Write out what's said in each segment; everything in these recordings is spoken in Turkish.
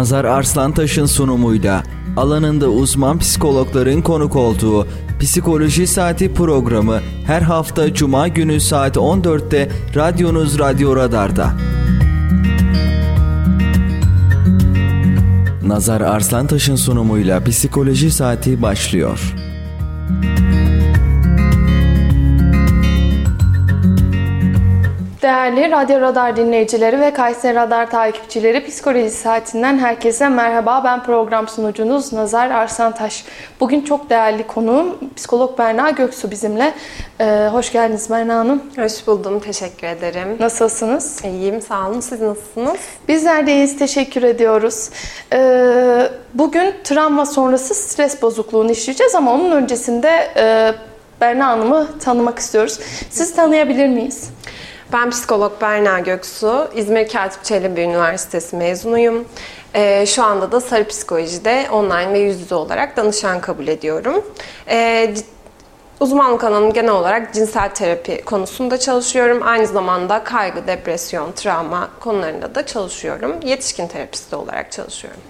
Nazar Arslantaş'ın sunumuyla alanında uzman psikologların konuk olduğu Psikoloji Saati programı her hafta Cuma günü saat 14'te radyonuz Radyo Radar'da. Nazar Arslantaş'ın sunumuyla Psikoloji Saati başlıyor. Değerli Radyo Radar dinleyicileri ve Kayseri Radar takipçileri Psikoloji Saatinden herkese merhaba. Ben program sunucunuz Nazar Arsantaş. Bugün çok değerli konuğum psikolog Berna Göksu bizimle. Ee, hoş geldiniz Berna Hanım. Hoş buldum, teşekkür ederim. Nasılsınız? İyiyim, sağ olun. Siz nasılsınız? Bizler de iyiyiz, teşekkür ediyoruz. Ee, bugün travma sonrası stres bozukluğunu işleyeceğiz ama onun öncesinde e, Berna Hanım'ı tanımak istiyoruz. Sizi tanıyabilir miyiz? Ben psikolog Berna Göksu, İzmir Katip Çelebi Üniversitesi mezunuyum. Ee, şu anda da Sarı Psikoloji'de online ve yüz yüze olarak danışan kabul ediyorum. Ee, uzmanlık alanım genel olarak cinsel terapi konusunda çalışıyorum. Aynı zamanda kaygı, depresyon, travma konularında da çalışıyorum. Yetişkin terapisti olarak çalışıyorum.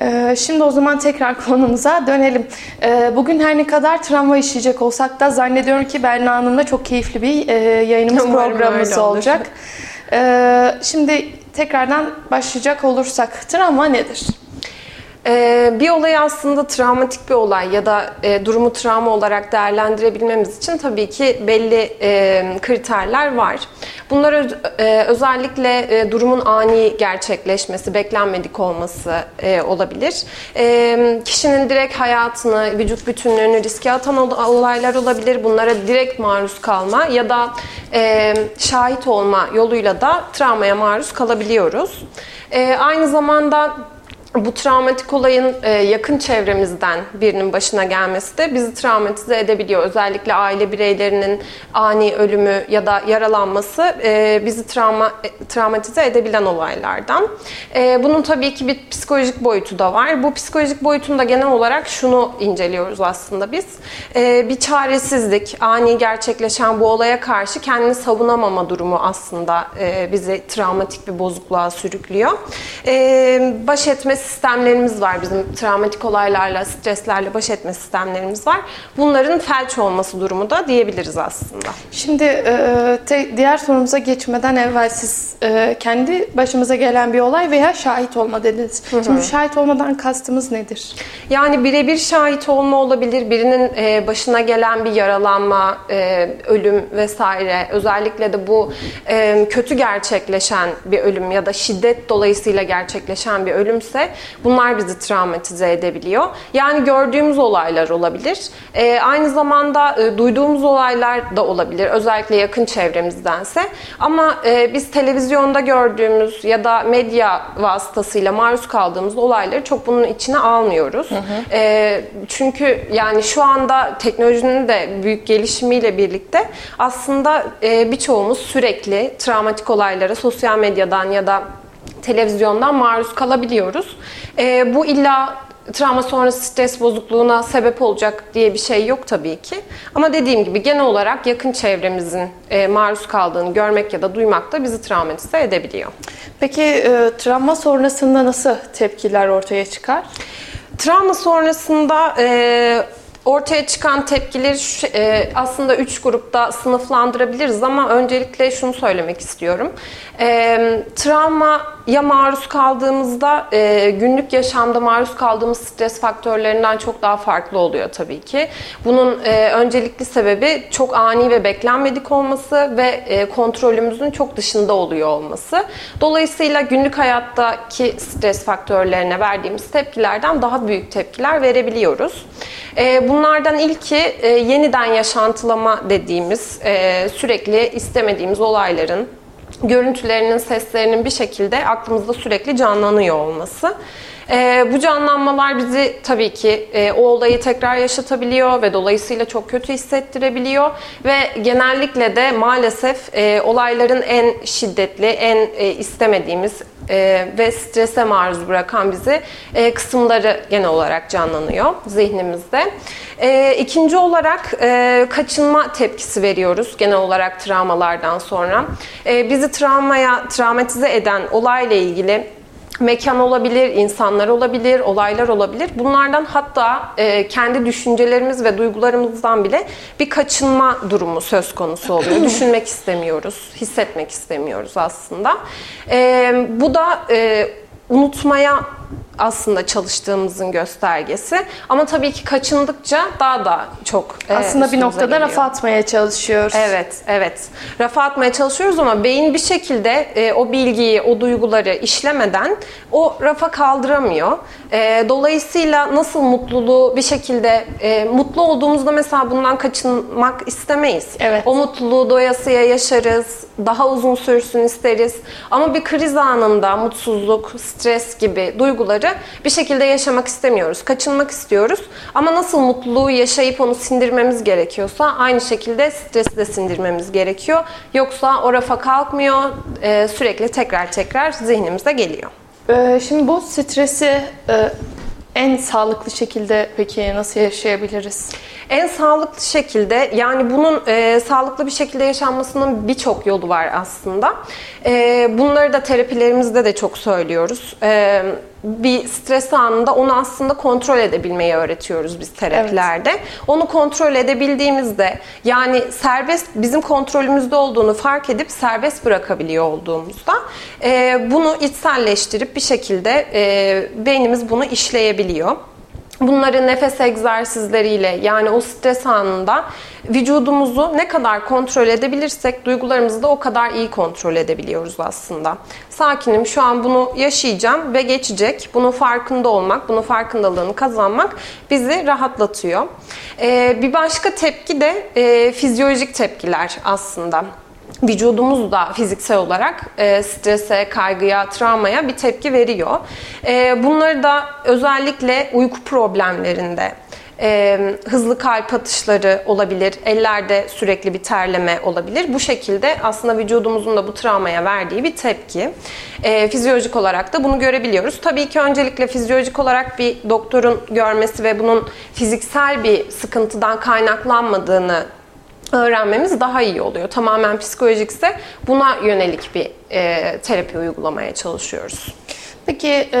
Ee, şimdi o zaman tekrar konumuza dönelim. Ee, bugün her ne kadar travma işleyecek olsak da zannediyorum ki Berna Hanım'la çok keyifli bir e, yayınımız, Umarım programımız olur. olacak. Ee, şimdi tekrardan başlayacak olursak travma nedir? Ee, bir olayı aslında travmatik bir olay ya da e, durumu travma olarak değerlendirebilmemiz için tabii ki belli e, kriterler var. Bunlar e, özellikle durumun ani gerçekleşmesi, beklenmedik olması olabilir. Kişinin direkt hayatını, vücut bütünlüğünü riske atan ol- olaylar olabilir. Bunlara direkt maruz kalma ya da şahit olma yoluyla da travmaya maruz kalabiliyoruz. Aynı zamanda bu travmatik olayın e, yakın çevremizden birinin başına gelmesi de bizi travmatize edebiliyor. Özellikle aile bireylerinin ani ölümü ya da yaralanması e, bizi travma e, travmatize edebilen olaylardan. Bunun tabii ki bir psikolojik boyutu da var. Bu psikolojik boyutunda genel olarak şunu inceliyoruz aslında biz. Bir çaresizlik, ani gerçekleşen bu olaya karşı kendini savunamama durumu aslında bizi travmatik bir bozukluğa sürüklüyor. Baş etme sistemlerimiz var bizim travmatik olaylarla, streslerle baş etme sistemlerimiz var. Bunların felç olması durumu da diyebiliriz aslında. Şimdi e, te- diğer sorumuza geçmeden evvel siz e, kendi başımıza gelen bir olay veya şahit olma dediniz. Şimdi şahit olmadan kastımız nedir? Yani birebir şahit olma olabilir, birinin e, başına gelen bir yaralanma, e, ölüm vesaire. Özellikle de bu e, kötü gerçekleşen bir ölüm ya da şiddet dolayısıyla gerçekleşen bir ölümse bunlar bizi travmatize edebiliyor. Yani gördüğümüz olaylar olabilir. E, aynı zamanda e, duyduğumuz olaylar da olabilir. Özellikle yakın çevremizdense. Ama e, biz televizyonda gördüğümüz ya da medya vasıtasıyla maruz kaldığımız olayları çok bunun içine almıyoruz. E, çünkü yani şu anda teknolojinin de büyük gelişimiyle birlikte aslında e, birçoğumuz sürekli travmatik olaylara sosyal medyadan ya da televizyondan maruz kalabiliyoruz. E, bu illa travma sonrası stres bozukluğuna sebep olacak diye bir şey yok tabii ki. Ama dediğim gibi genel olarak yakın çevremizin e, maruz kaldığını görmek ya da duymak da bizi travmatize edebiliyor. Peki e, travma sonrasında nasıl tepkiler ortaya çıkar? Travma sonrasında e, ortaya çıkan tepkileri e, aslında üç grupta sınıflandırabiliriz ama öncelikle şunu söylemek istiyorum. E, travmaya maruz kaldığımızda e, günlük yaşamda maruz kaldığımız stres faktörlerinden çok daha farklı oluyor tabii ki. Bunun e, öncelikli sebebi çok ani ve beklenmedik olması ve kontrolümüzün çok dışında oluyor olması. Dolayısıyla günlük hayattaki stres faktörlerine verdiğimiz tepkilerden daha büyük tepkiler verebiliyoruz. E, bunlardan ilki e, yeniden yaşantılama dediğimiz e, sürekli istemediğimiz olayların görüntülerinin, seslerinin bir şekilde aklımızda sürekli canlanıyor olması. Ee, bu canlanmalar bizi tabii ki e, o olayı tekrar yaşatabiliyor ve dolayısıyla çok kötü hissettirebiliyor ve genellikle de maalesef olayların en şiddetli, en istemediğimiz e, ve strese maruz bırakan bizi e, kısımları genel olarak canlanıyor zihnimizde. E, ikinci olarak e, kaçınma tepkisi veriyoruz genel olarak travmalardan sonra. E, bizi travmaya, travmatize eden olayla ilgili mekan olabilir, insanlar olabilir, olaylar olabilir. Bunlardan hatta e, kendi düşüncelerimiz ve duygularımızdan bile bir kaçınma durumu söz konusu oluyor. Düşünmek istemiyoruz, hissetmek istemiyoruz aslında. E, bu da e, unutmaya aslında çalıştığımızın göstergesi. Ama tabii ki kaçındıkça daha da çok e, aslında bir noktada geliyor. rafa atmaya çalışıyoruz. Evet, evet. Rafa atmaya çalışıyoruz ama beyin bir şekilde e, o bilgiyi, o duyguları işlemeden o rafa kaldıramıyor. E, dolayısıyla nasıl mutluluğu bir şekilde e, mutlu olduğumuzda mesela bundan kaçınmak istemeyiz. Evet. O mutluluğu doyasıya yaşarız, daha uzun sürsün isteriz. Ama bir kriz anında mutsuzluk, stres gibi duyguları bir şekilde yaşamak istemiyoruz. Kaçınmak istiyoruz. Ama nasıl mutluluğu yaşayıp onu sindirmemiz gerekiyorsa aynı şekilde stresi de sindirmemiz gerekiyor. Yoksa o rafa kalkmıyor, e, sürekli tekrar tekrar zihnimize geliyor. Ee, şimdi bu stresi e, en sağlıklı şekilde peki nasıl yaşayabiliriz? En sağlıklı şekilde yani bunun e, sağlıklı bir şekilde yaşanmasının birçok yolu var aslında. E, bunları da terapilerimizde de çok söylüyoruz. E, bir stres anında onu aslında kontrol edebilmeyi öğretiyoruz biz terapilerde. Evet. Onu kontrol edebildiğimizde yani serbest bizim kontrolümüzde olduğunu fark edip serbest bırakabiliyor olduğumuzda e, bunu içselleştirip bir şekilde e, beynimiz bunu işleyebiliyor. Bunları nefes egzersizleriyle yani o stres anında vücudumuzu ne kadar kontrol edebilirsek duygularımızı da o kadar iyi kontrol edebiliyoruz aslında. Sakinim şu an bunu yaşayacağım ve geçecek. Bunun farkında olmak, bunun farkındalığını kazanmak bizi rahatlatıyor. Ee, bir başka tepki de e, fizyolojik tepkiler aslında vücudumuz da fiziksel olarak e, strese, kaygıya, travmaya bir tepki veriyor. E, bunları da özellikle uyku problemlerinde, e, hızlı kalp atışları olabilir, ellerde sürekli bir terleme olabilir. Bu şekilde aslında vücudumuzun da bu travmaya verdiği bir tepki. E, fizyolojik olarak da bunu görebiliyoruz. Tabii ki öncelikle fizyolojik olarak bir doktorun görmesi ve bunun fiziksel bir sıkıntıdan kaynaklanmadığını öğrenmemiz daha iyi oluyor. Tamamen psikolojikse buna yönelik bir e, terapi uygulamaya çalışıyoruz. Peki e,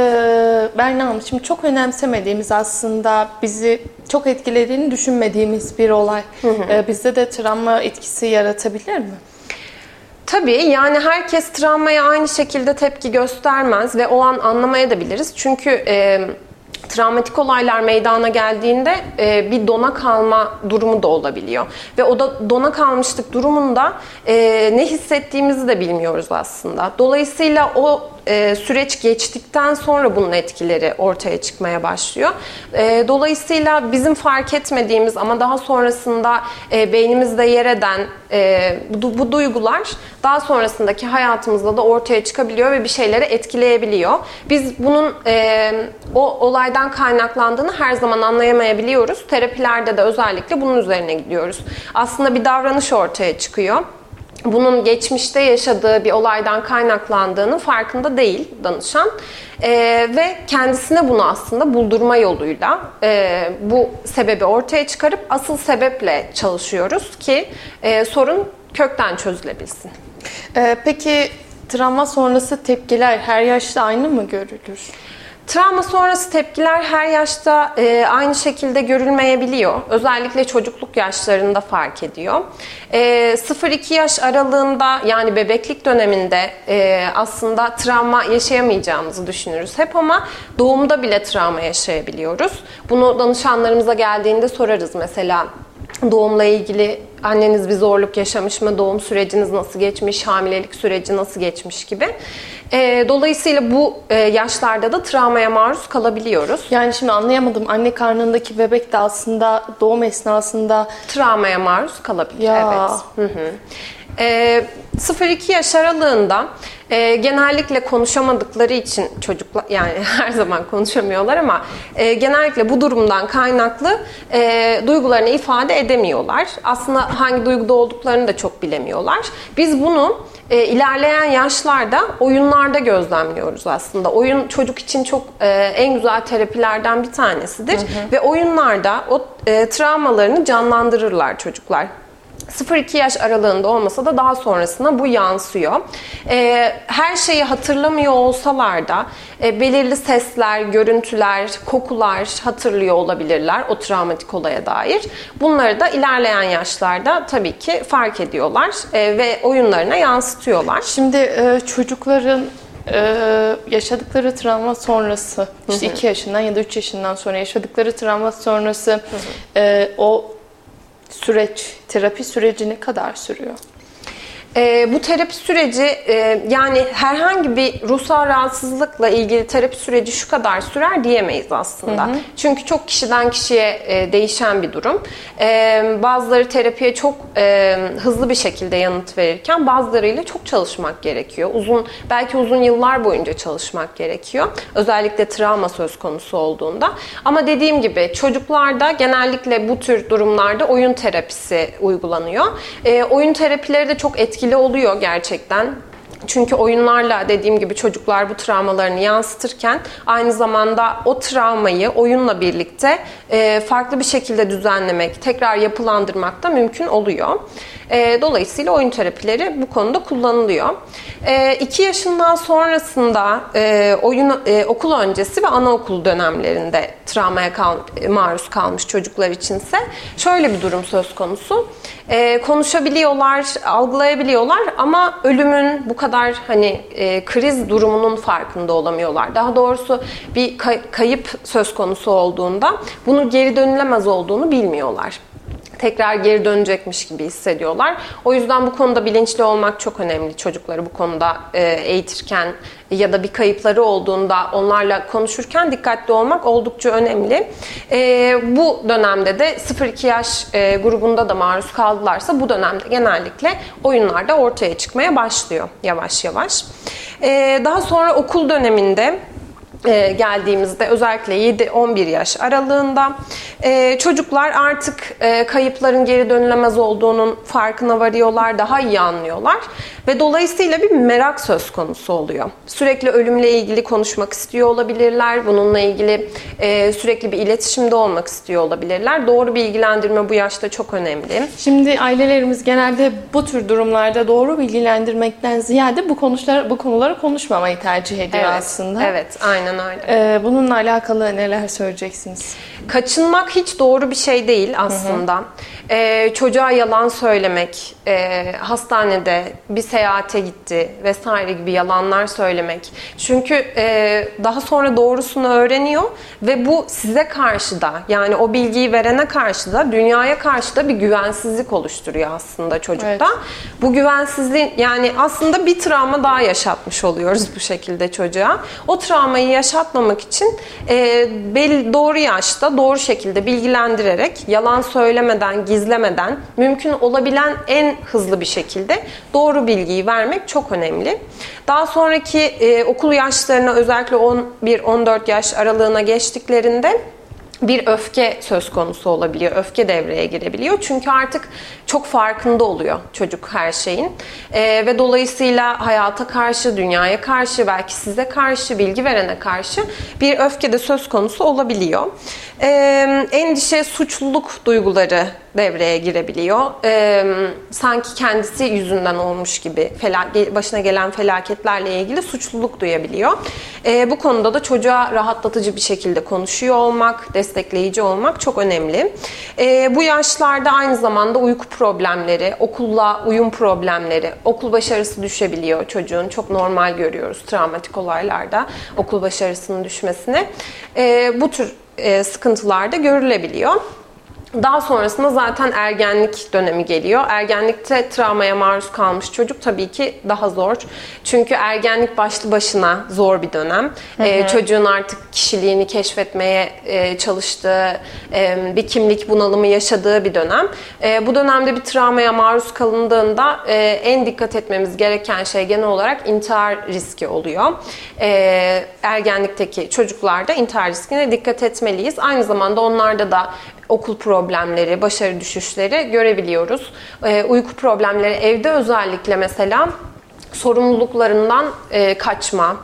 Berna Hanım, şimdi çok önemsemediğimiz aslında bizi çok etkilediğini düşünmediğimiz bir olay hı hı. E, bizde de travma etkisi yaratabilir mi? Tabii yani herkes travmaya aynı şekilde tepki göstermez ve o an anlamaya da biliriz. Çünkü e, travmatik olaylar meydana geldiğinde e, bir dona kalma durumu da olabiliyor. Ve o da dona kalmışlık durumunda e, ne hissettiğimizi de bilmiyoruz aslında. Dolayısıyla o e, süreç geçtikten sonra bunun etkileri ortaya çıkmaya başlıyor. E, dolayısıyla bizim fark etmediğimiz ama daha sonrasında e, beynimizde yer eden e, bu, bu duygular daha sonrasındaki hayatımızda da ortaya çıkabiliyor ve bir şeyleri etkileyebiliyor. Biz bunun e, o olaydan kaynaklandığını her zaman anlayamayabiliyoruz. Terapilerde de özellikle bunun üzerine gidiyoruz. Aslında bir davranış ortaya çıkıyor bunun geçmişte yaşadığı bir olaydan kaynaklandığının farkında değil danışan e, ve kendisine bunu aslında buldurma yoluyla e, bu sebebi ortaya çıkarıp asıl sebeple çalışıyoruz ki e, sorun kökten çözülebilsin. E, peki travma sonrası tepkiler her yaşta aynı mı görülür? Travma sonrası tepkiler her yaşta e, aynı şekilde görülmeyebiliyor. Özellikle çocukluk yaşlarında fark ediyor. E, 0-2 yaş aralığında yani bebeklik döneminde e, aslında travma yaşayamayacağımızı düşünürüz hep ama doğumda bile travma yaşayabiliyoruz. Bunu danışanlarımıza geldiğinde sorarız mesela doğumla ilgili anneniz bir zorluk yaşamış mı, doğum süreciniz nasıl geçmiş, hamilelik süreci nasıl geçmiş gibi. E, dolayısıyla bu e, yaşlarda da travmaya maruz kalabiliyoruz. Yani şimdi anlayamadım. Anne karnındaki bebek de aslında doğum esnasında travmaya maruz kalabilir. Ya. Evet. Hı hı. E, 0-2 yaş aralığında e, genellikle konuşamadıkları için çocuklar yani her zaman konuşamıyorlar ama e, genellikle bu durumdan kaynaklı e, duygularını ifade edemiyorlar. Aslında hangi duyguda olduklarını da çok bilemiyorlar. Biz bunu e, ilerleyen yaşlarda oyunlarda gözlemliyoruz aslında. Oyun çocuk için çok e, en güzel terapilerden bir tanesidir. Hı hı. Ve oyunlarda o e, travmalarını canlandırırlar çocuklar. 0-2 yaş aralığında olmasa da daha sonrasında bu yansıyor. E, her şeyi hatırlamıyor olsalar da e, belirli sesler, görüntüler, kokular hatırlıyor olabilirler o travmatik olaya dair. Bunları da ilerleyen yaşlarda tabii ki fark ediyorlar e, ve oyunlarına yansıtıyorlar. Şimdi e, çocukların e, yaşadıkları travma sonrası, işte 2 yaşından ya da 3 yaşından sonra yaşadıkları travma sonrası e, o süreç, terapi süreci ne kadar sürüyor? E, bu terapi süreci e, yani herhangi bir ruhsal rahatsızlıkla ilgili terapi süreci şu kadar sürer diyemeyiz aslında. Hı hı. Çünkü çok kişiden kişiye e, değişen bir durum. E, bazıları terapiye çok e, hızlı bir şekilde yanıt verirken bazılarıyla çok çalışmak gerekiyor. Uzun belki uzun yıllar boyunca çalışmak gerekiyor. Özellikle travma söz konusu olduğunda. Ama dediğim gibi çocuklarda genellikle bu tür durumlarda oyun terapisi uygulanıyor. E, oyun terapileri de çok etkili etkili oluyor gerçekten. Çünkü oyunlarla dediğim gibi çocuklar bu travmalarını yansıtırken aynı zamanda o travmayı oyunla birlikte e, farklı bir şekilde düzenlemek, tekrar yapılandırmak da mümkün oluyor. E, dolayısıyla oyun terapileri bu konuda kullanılıyor. 2 e, yaşından sonrasında oyun okul öncesi ve anaokul dönemlerinde travmaya maruz kalmış çocuklar içinse şöyle bir durum söz konusu. Konuşabiliyorlar, algılayabiliyorlar ama ölümün bu kadar hani kriz durumunun farkında olamıyorlar. Daha doğrusu bir kayıp söz konusu olduğunda bunu geri dönülemez olduğunu bilmiyorlar tekrar geri dönecekmiş gibi hissediyorlar. O yüzden bu konuda bilinçli olmak çok önemli çocukları bu konuda e, eğitirken ya da bir kayıpları olduğunda onlarla konuşurken dikkatli olmak oldukça önemli. E, bu dönemde de 0-2 yaş e, grubunda da maruz kaldılarsa bu dönemde genellikle oyunlarda ortaya çıkmaya başlıyor yavaş yavaş. Daha sonra okul döneminde e, geldiğimizde özellikle 7-11 yaş aralığında e, çocuklar artık e, kayıpların geri dönülemez olduğunun farkına varıyorlar, daha iyi anlıyorlar ve dolayısıyla bir merak söz konusu oluyor. Sürekli ölümle ilgili konuşmak istiyor olabilirler, bununla ilgili sürekli bir iletişimde olmak istiyor olabilirler. Doğru bilgilendirme bu yaşta çok önemli. Şimdi ailelerimiz genelde bu tür durumlarda doğru bilgilendirmekten ziyade bu konular bu konuları konuşmamayı tercih ediyor evet, aslında. Evet, aynen Aynen öyle. Ee, bununla alakalı neler söyleyeceksiniz? Kaçınmak hiç doğru bir şey değil aslında. Hı hı. Ee, çocuğa yalan söylemek, e, hastanede bir seyahate gitti vesaire gibi yalanlar söylemek. Çünkü e, daha sonra doğrusunu öğreniyor ve bu size karşı da yani o bilgiyi verene karşı da dünyaya karşı da bir güvensizlik oluşturuyor aslında çocukta. Evet. Bu güvensizliğin yani aslında bir travma daha yaşatmış oluyoruz bu şekilde çocuğa. O travmayı yaşatmamak için e, belli doğru yaşta doğru şekilde bilgilendirerek yalan söylemeden, gizlemeden mümkün olabilen en hızlı bir şekilde doğru bilgiyi vermek çok önemli. Daha sonraki e, okul yaşlarına özellikle 11-14 yaş aralığına geçtiklerinde bir öfke söz konusu olabiliyor. Öfke devreye girebiliyor. Çünkü artık çok farkında oluyor çocuk her şeyin. Ee, ve dolayısıyla hayata karşı, dünyaya karşı, belki size karşı, bilgi verene karşı bir öfke de söz konusu olabiliyor. Ee, endişe, suçluluk duyguları devreye girebiliyor. Ee, sanki kendisi yüzünden olmuş gibi başına gelen felaketlerle ilgili suçluluk duyabiliyor. Ee, bu konuda da çocuğa rahatlatıcı bir şekilde konuşuyor olmak, destekleyici olmak çok önemli. Ee, bu yaşlarda aynı zamanda uyku problemleri, okulla uyum problemleri, okul başarısı düşebiliyor çocuğun. Çok normal görüyoruz travmatik olaylarda okul başarısının düşmesine. Ee, bu tür e, sıkıntılar da görülebiliyor. Daha sonrasında zaten ergenlik dönemi geliyor. Ergenlikte travmaya maruz kalmış çocuk tabii ki daha zor. Çünkü ergenlik başlı başına zor bir dönem. Hı hı. Ee, çocuğun artık kişiliğini keşfetmeye e, çalıştığı, e, bir kimlik bunalımı yaşadığı bir dönem. E, bu dönemde bir travmaya maruz kalındığında e, en dikkat etmemiz gereken şey genel olarak intihar riski oluyor. E, ergenlikteki çocuklarda intihar riskine dikkat etmeliyiz. Aynı zamanda onlarda da okul problemleri, başarı düşüşleri görebiliyoruz. E, uyku problemleri evde özellikle mesela sorumluluklarından e, kaçma,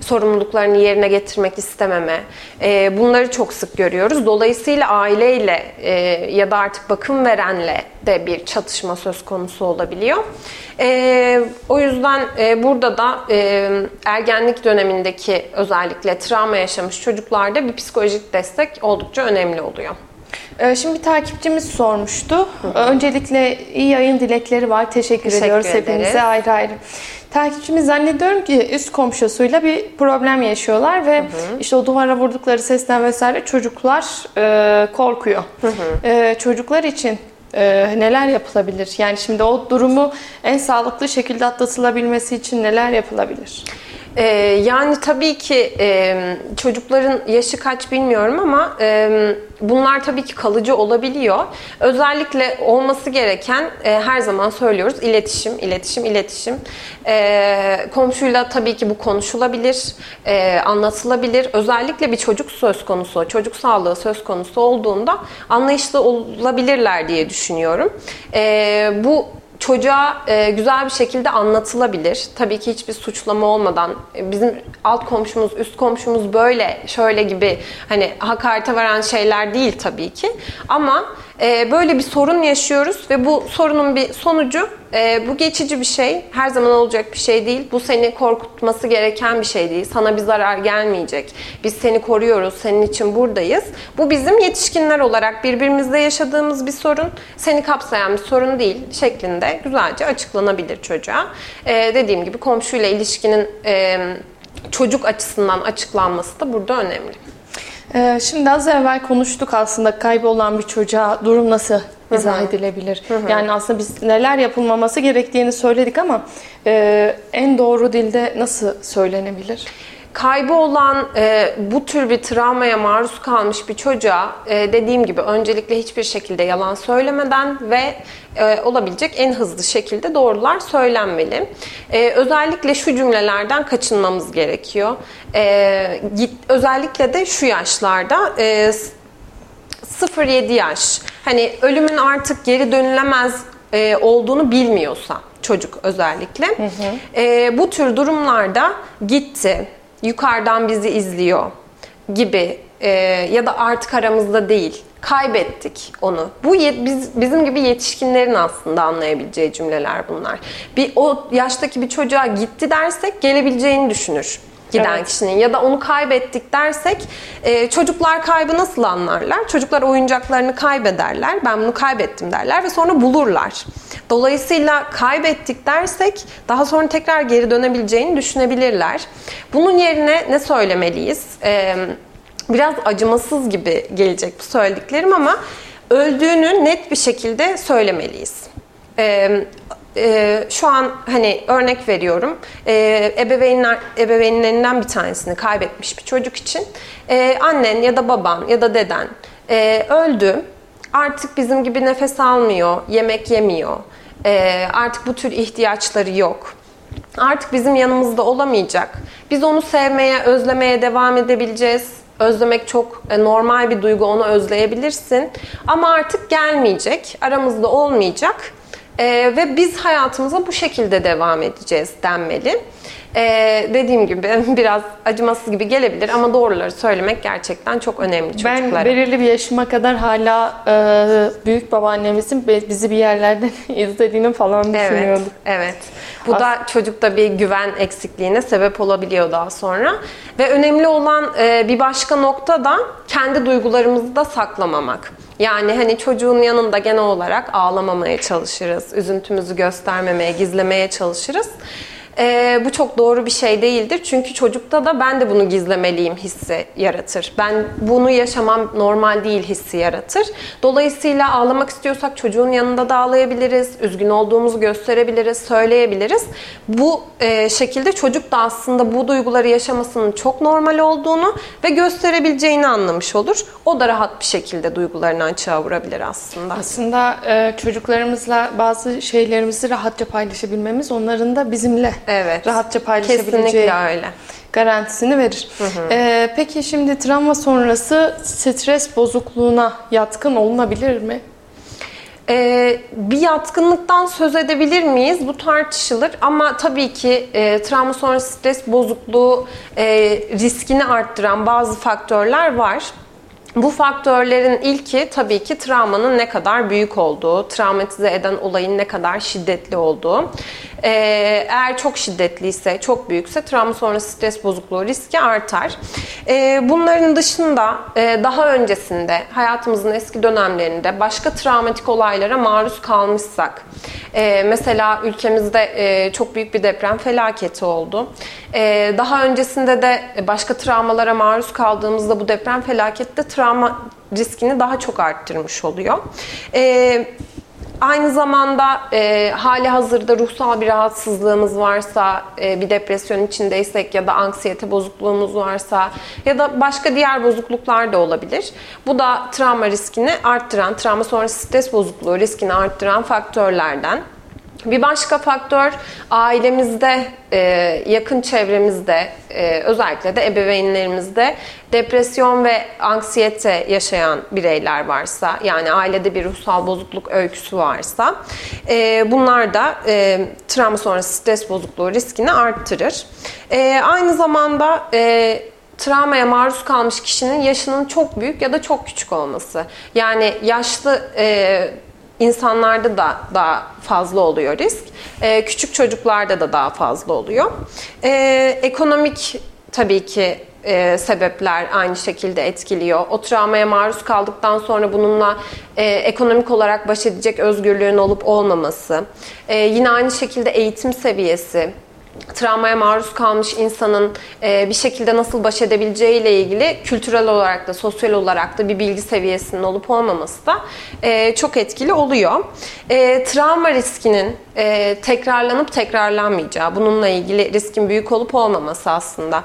sorumluluklarını yerine getirmek istememe. E, bunları çok sık görüyoruz. Dolayısıyla aileyle e, ya da artık bakım verenle de bir çatışma söz konusu olabiliyor. O yüzden burada da ergenlik dönemindeki özellikle travma yaşamış çocuklarda bir psikolojik destek oldukça önemli oluyor. Ee, şimdi bir takipçimiz sormuştu. Hı hı. Öncelikle iyi yayın dilekleri var. Teşekkür, Teşekkür ediyoruz ederiz. hepinize ayrı ayrı. Takipçimiz zannediyorum ki üst komşusuyla bir problem yaşıyorlar ve hı hı. işte o duvara vurdukları sesten vesaire çocuklar e, korkuyor. Hı hı. E, çocuklar için e, neler yapılabilir? Yani şimdi o durumu en sağlıklı şekilde atlatılabilmesi için neler yapılabilir? Ee, yani tabii ki e, çocukların yaşı kaç bilmiyorum ama e, bunlar tabii ki kalıcı olabiliyor. Özellikle olması gereken e, her zaman söylüyoruz iletişim, iletişim, iletişim. E, komşuyla tabii ki bu konuşulabilir, e, anlatılabilir. Özellikle bir çocuk söz konusu, çocuk sağlığı söz konusu olduğunda anlayışlı olabilirler diye düşünüyorum. E, bu çocuğa e, güzel bir şekilde anlatılabilir. Tabii ki hiçbir suçlama olmadan e, bizim alt komşumuz, üst komşumuz böyle, şöyle gibi hani hakarete varan şeyler değil tabii ki. Ama e, böyle bir sorun yaşıyoruz ve bu sorunun bir sonucu e, bu geçici bir şey. Her zaman olacak bir şey değil. Bu seni korkutması gereken bir şey değil. Sana bir zarar gelmeyecek. Biz seni koruyoruz. Senin için buradayız. Bu bizim yetişkinler olarak birbirimizde yaşadığımız bir sorun. Seni kapsayan bir sorun değil şeklinde güzelce açıklanabilir çocuğa. E, dediğim gibi komşuyla ilişkinin e, çocuk açısından açıklanması da burada önemli. Ee, şimdi az evvel konuştuk aslında kaybolan bir çocuğa durum nasıl izah edilebilir? Hı hı. Yani aslında biz neler yapılmaması gerektiğini söyledik ama e, en doğru dilde nasıl söylenebilir? Kaybı olan e, bu tür bir travmaya maruz kalmış bir çocuğa e, dediğim gibi öncelikle hiçbir şekilde yalan söylemeden ve e, olabilecek en hızlı şekilde doğrular söylenmeli. E, özellikle şu cümlelerden kaçınmamız gerekiyor. E, git, özellikle de şu yaşlarda e, 0-7 yaş hani ölümün artık geri dönülemez e, olduğunu bilmiyorsa çocuk özellikle. Hı hı. E, bu tür durumlarda gitti, yukarıdan bizi izliyor gibi e, ya da artık aramızda değil kaybettik onu. Bu biz bizim gibi yetişkinlerin aslında anlayabileceği cümleler bunlar. Bir o yaştaki bir çocuğa gitti dersek gelebileceğini düşünür giden evet. kişinin ya da onu kaybettik dersek e, çocuklar kaybı nasıl anlarlar? Çocuklar oyuncaklarını kaybederler. Ben bunu kaybettim derler ve sonra bulurlar. Dolayısıyla kaybettik dersek daha sonra tekrar geri dönebileceğini düşünebilirler. Bunun yerine ne söylemeliyiz? E, biraz acımasız gibi gelecek bu söylediklerim ama öldüğünü net bir şekilde söylemeliyiz. Ee, e, şu an hani örnek veriyorum. E, ebeveynler ebeveynlerinden bir tanesini kaybetmiş bir çocuk için. E, annen ya da baban ya da deden e, öldü. Artık bizim gibi nefes almıyor yemek yemiyor. E, artık bu tür ihtiyaçları yok. Artık bizim yanımızda olamayacak. Biz onu sevmeye özlemeye devam edebileceğiz. Özlemek çok e, normal bir duygu, onu özleyebilirsin. Ama artık gelmeyecek, aramızda olmayacak. Ee, ve biz hayatımıza bu şekilde devam edeceğiz denmeli. Ee, dediğim gibi biraz acımasız gibi gelebilir ama doğruları söylemek gerçekten çok önemli çocuklara. Ben belirli bir yaşıma kadar hala e, büyük babaannemizin bizi bir yerlerden izlediğini falan düşünüyordum. Evet, evet. Bu As- da çocukta bir güven eksikliğine sebep olabiliyor daha sonra. Ve önemli olan e, bir başka nokta da kendi duygularımızı da saklamamak. Yani hani çocuğun yanında genel olarak ağlamamaya çalışırız, üzüntümüzü göstermemeye, gizlemeye çalışırız e, bu çok doğru bir şey değildir. Çünkü çocukta da ben de bunu gizlemeliyim hissi yaratır. Ben bunu yaşamam normal değil hissi yaratır. Dolayısıyla ağlamak istiyorsak çocuğun yanında da ağlayabiliriz. Üzgün olduğumuzu gösterebiliriz, söyleyebiliriz. Bu e, şekilde çocuk da aslında bu duyguları yaşamasının çok normal olduğunu ve gösterebileceğini anlamış olur. O da rahat bir şekilde duygularını açığa vurabilir aslında. Aslında e, çocuklarımızla bazı şeylerimizi rahatça paylaşabilmemiz onların da bizimle evet. rahatça paylaşabileceği Kesinlikle öyle. garantisini verir. Hı hı. Ee, peki şimdi travma sonrası stres bozukluğuna yatkın olunabilir mi? Ee, bir yatkınlıktan söz edebilir miyiz? Bu tartışılır ama tabii ki e, travma sonrası stres bozukluğu e, riskini arttıran bazı faktörler var. Bu faktörlerin ilki tabii ki travmanın ne kadar büyük olduğu, travmatize eden olayın ne kadar şiddetli olduğu. Ee, eğer çok şiddetliyse, çok büyükse travma sonrası stres bozukluğu riski artar. Ee, bunların dışında e, daha öncesinde hayatımızın eski dönemlerinde başka travmatik olaylara maruz kalmışsak, e, mesela ülkemizde e, çok büyük bir deprem felaketi oldu. E, daha öncesinde de başka travmalara maruz kaldığımızda bu deprem felakette travma riskini daha çok arttırmış oluyor. E, Aynı zamanda e, hali hazırda ruhsal bir rahatsızlığımız varsa, e, bir depresyon içindeysek ya da anksiyete bozukluğumuz varsa ya da başka diğer bozukluklar da olabilir. Bu da travma riskini arttıran, travma sonrası stres bozukluğu riskini arttıran faktörlerden. Bir başka faktör ailemizde, e, yakın çevremizde, e, özellikle de ebeveynlerimizde depresyon ve anksiyete yaşayan bireyler varsa, yani ailede bir ruhsal bozukluk öyküsü varsa, e, bunlar da travma sonrası stres bozukluğu riskini arttırır. Aynı zamanda travmaya maruz kalmış kişinin yaşının çok büyük ya da çok küçük olması. Yani yaşlı insanlarda da daha fazla oluyor risk. E, küçük çocuklarda da daha fazla oluyor. E, ekonomik tabii ki e, sebepler aynı şekilde etkiliyor. O travmaya maruz kaldıktan sonra bununla e, ekonomik olarak baş edecek özgürlüğün olup olmaması, e, yine aynı şekilde eğitim seviyesi, travmaya maruz kalmış insanın e, bir şekilde nasıl baş edebileceği ile ilgili kültürel olarak da sosyal olarak da bir bilgi seviyesinin olup olmaması da e, çok etkili oluyor. E, travma riskinin tekrarlanıp tekrarlanmayacağı, bununla ilgili riskin büyük olup olmaması aslında.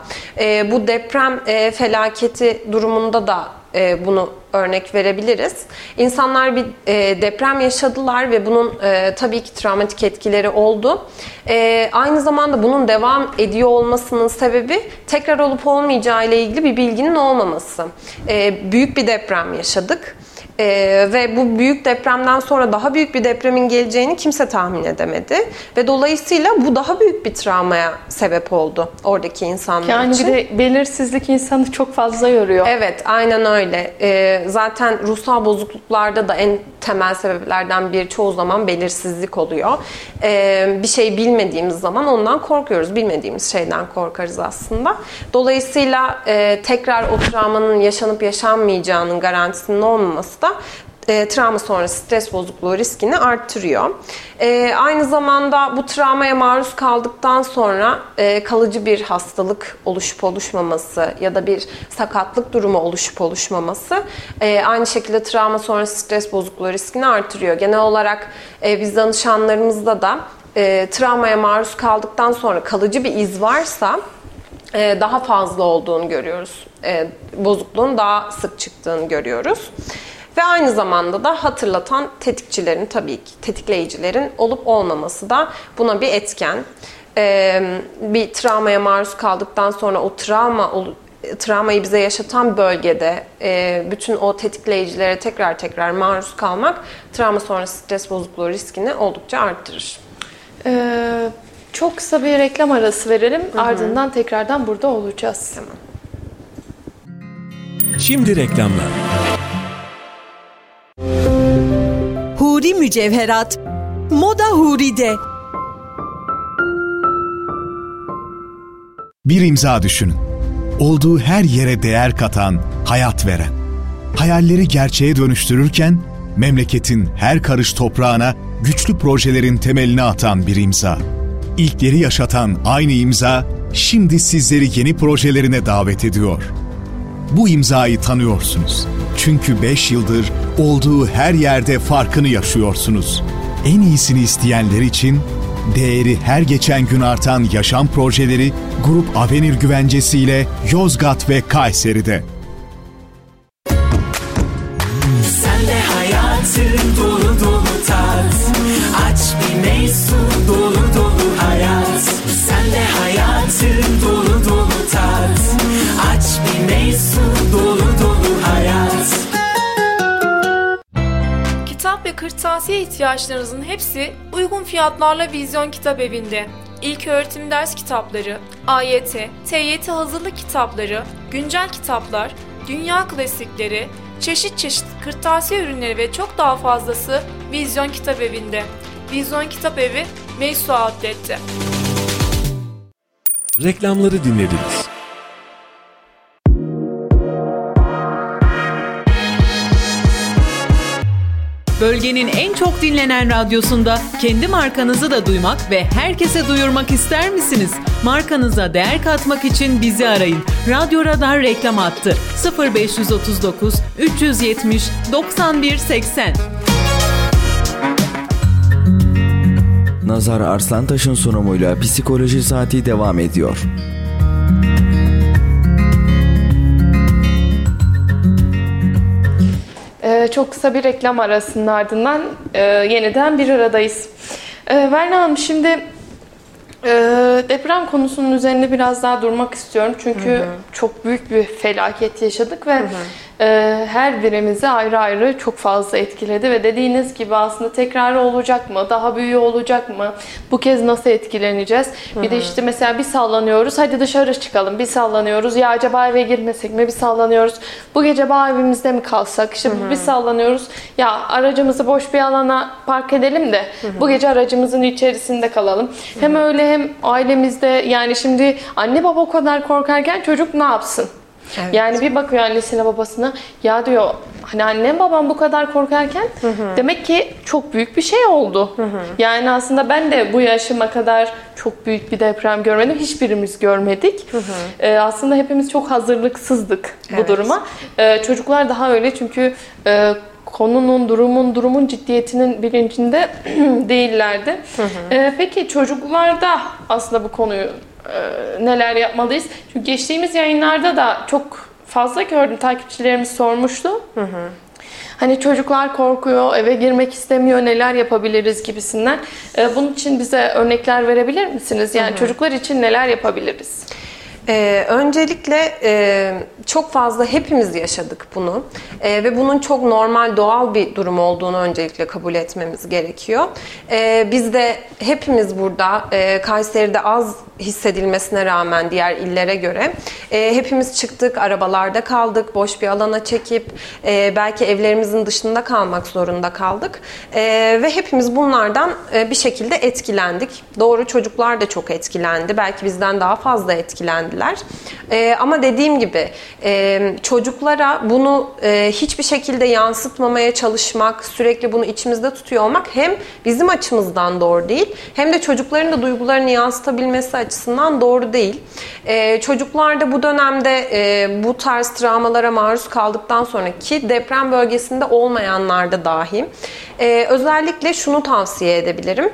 Bu deprem felaketi durumunda da e, bunu örnek verebiliriz. İnsanlar bir e, deprem yaşadılar ve bunun e, tabii ki travmatik etkileri oldu. E, aynı zamanda bunun devam ediyor olmasının sebebi tekrar olup olmayacağı ile ilgili bir bilginin olmaması. E, büyük bir deprem yaşadık ee, ve bu büyük depremden sonra daha büyük bir depremin geleceğini kimse tahmin edemedi. Ve dolayısıyla bu daha büyük bir travmaya sebep oldu oradaki insanlar yani için. Yani bir de belirsizlik insanı çok fazla yoruyor. Evet, aynen öyle. Ee, zaten ruhsal bozukluklarda da en temel sebeplerden bir çoğu zaman belirsizlik oluyor. Ee, bir şey bilmediğimiz zaman ondan korkuyoruz. Bilmediğimiz şeyden korkarız aslında. Dolayısıyla e, tekrar o travmanın yaşanıp yaşanmayacağının garantisinin olmaması da e, travma sonrası stres bozukluğu riskini arttırıyor. E, aynı zamanda bu travmaya maruz kaldıktan sonra e, kalıcı bir hastalık oluşup oluşmaması ya da bir sakatlık durumu oluşup oluşmaması e, aynı şekilde travma sonrası stres bozukluğu riskini arttırıyor. Genel olarak e, biz danışanlarımızda da e, travmaya maruz kaldıktan sonra kalıcı bir iz varsa e, daha fazla olduğunu görüyoruz. E, bozukluğun daha sık çıktığını görüyoruz. Ve aynı zamanda da hatırlatan tetikçilerin tabii ki tetikleyicilerin olup olmaması da buna bir etken. Ee, bir travmaya maruz kaldıktan sonra o travma travmayı bize yaşatan bölgede e, bütün o tetikleyicilere tekrar tekrar maruz kalmak travma sonrası stres bozukluğu riskini oldukça arttırır. Ee, çok kısa bir reklam arası verelim. Hı-hı. Ardından tekrardan burada olacağız. Tamam. Şimdi reklamlar. Huri Mücevherat Moda Huri'de Bir imza düşünün. Olduğu her yere değer katan, hayat veren. Hayalleri gerçeğe dönüştürürken memleketin her karış toprağına güçlü projelerin temelini atan bir imza. İlkleri yaşatan aynı imza şimdi sizleri yeni projelerine davet ediyor. Bu imzayı tanıyorsunuz. Çünkü 5 yıldır olduğu her yerde farkını yaşıyorsunuz. En iyisini isteyenler için değeri her geçen gün artan yaşam projeleri Grup Avenir güvencesiyle Yozgat ve Kayseri'de. Sen de hayatın dolu dolu tat. Aç bir meysu dolu dolu hayat. Sen de hayatın Kırtasiye ihtiyaçlarınızın hepsi uygun fiyatlarla Vizyon Kitap Evi'nde. İlk öğretim ders kitapları, AYT, TYT hazırlık kitapları, güncel kitaplar, dünya klasikleri, çeşit çeşit kırtasiye ürünleri ve çok daha fazlası Vizyon Kitap Evi'nde. Vizyon Kitap Evi, Meysu Outlet'te. Reklamları dinlediniz. Bölgenin en çok dinlenen radyosunda kendi markanızı da duymak ve herkese duyurmak ister misiniz? Markanıza değer katmak için bizi arayın. Radyo Radar reklam attı. 0539 370 91 80. Nazar Arslantaş'ın sunumuyla Psikoloji Saati devam ediyor. Ee, çok kısa bir reklam arasının ardından e, yeniden bir aradayız. Ee, Verna Hanım şimdi e, deprem konusunun üzerinde biraz daha durmak istiyorum. Çünkü çok büyük bir felaket yaşadık ve e, her birimizi ayrı ayrı çok fazla etkiledi ve dediğiniz gibi aslında tekrarı olacak mı? Daha büyüğü olacak mı? Bu kez nasıl etkileneceğiz? Bir de işte mesela bir sallanıyoruz. Hadi dışarı çıkalım. Bir sallanıyoruz. Ya acaba eve girmesek mi? Bir sallanıyoruz. Bu gece bağ evimizde mi kalsak? İşte bir sallanıyoruz. Ya aracımızı boş bir alana park edelim de bu gece aracımızın içerisinde kalalım. Hem öyle hem ailemizde yani şimdi anne baba o kadar korkarken çocuk ne yapsın? Evet. Yani bir bakıyor annesine babasına ya diyor hani annem babam bu kadar korkarken demek ki çok büyük bir şey oldu. Yani aslında ben de bu yaşıma kadar çok büyük bir deprem görmedim. Hiçbirimiz görmedik. Ee, aslında hepimiz çok hazırlıksızdık bu Evet. duruma. Ee, çocuklar daha öyle çünkü e, konunun, durumun, durumun ciddiyetinin bilincinde değillerdi. Ee, peki çocuklarda aslında bu konuyu neler yapmalıyız? Çünkü geçtiğimiz yayınlarda da çok fazla gördüm. Takipçilerimiz sormuştu. Hani çocuklar korkuyor, eve girmek istemiyor, neler yapabiliriz gibisinden. Ee, bunun için bize örnekler verebilir misiniz? Yani çocuklar için neler yapabiliriz? Ee, öncelikle e, çok fazla hepimiz yaşadık bunu Ee, ve bunun çok normal doğal bir durum olduğunu öncelikle kabul etmemiz gerekiyor. Ee, biz de hepimiz burada e, Kayseri'de az hissedilmesine rağmen diğer illere göre e, hepimiz çıktık, arabalarda kaldık, boş bir alana çekip e, belki evlerimizin dışında kalmak zorunda kaldık E, ve hepimiz bunlardan e, bir şekilde etkilendik. Doğru çocuklar da çok etkilendi, belki bizden daha fazla etkilendiler. E, ama dediğim gibi e, çocuklara bunu e, hiçbir şekilde yansıtmamaya çalışmak, sürekli bunu içimizde tutuyor olmak hem bizim açımızdan doğru değil hem de çocukların da duygularını yansıtabilmesi açısından doğru değil. E, çocuklar da bu dönemde e, bu tarz travmalara maruz kaldıktan sonra ki deprem bölgesinde olmayanlar da dahi e, özellikle şunu tavsiye edebilirim.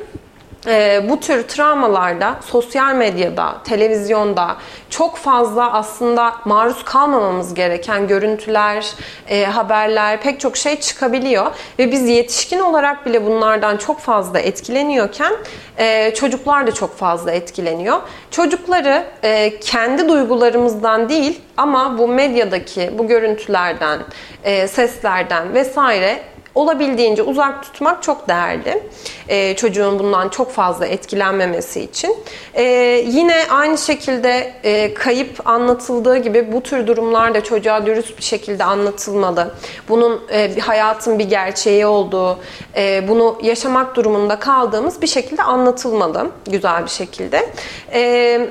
Ee, bu tür travmalarda sosyal medyada, televizyonda çok fazla aslında maruz kalmamamız gereken görüntüler, e, haberler, pek çok şey çıkabiliyor. Ve biz yetişkin olarak bile bunlardan çok fazla etkileniyorken e, çocuklar da çok fazla etkileniyor. Çocukları e, kendi duygularımızdan değil ama bu medyadaki bu görüntülerden, e, seslerden vesaire olabildiğince uzak tutmak çok değerli. Ee, çocuğun bundan çok fazla etkilenmemesi için. Ee, yine aynı şekilde e, kayıp anlatıldığı gibi bu tür durumlar da çocuğa dürüst bir şekilde anlatılmalı. Bunun e, hayatın bir gerçeği olduğu, e, bunu yaşamak durumunda kaldığımız bir şekilde anlatılmalı güzel bir şekilde. Evet.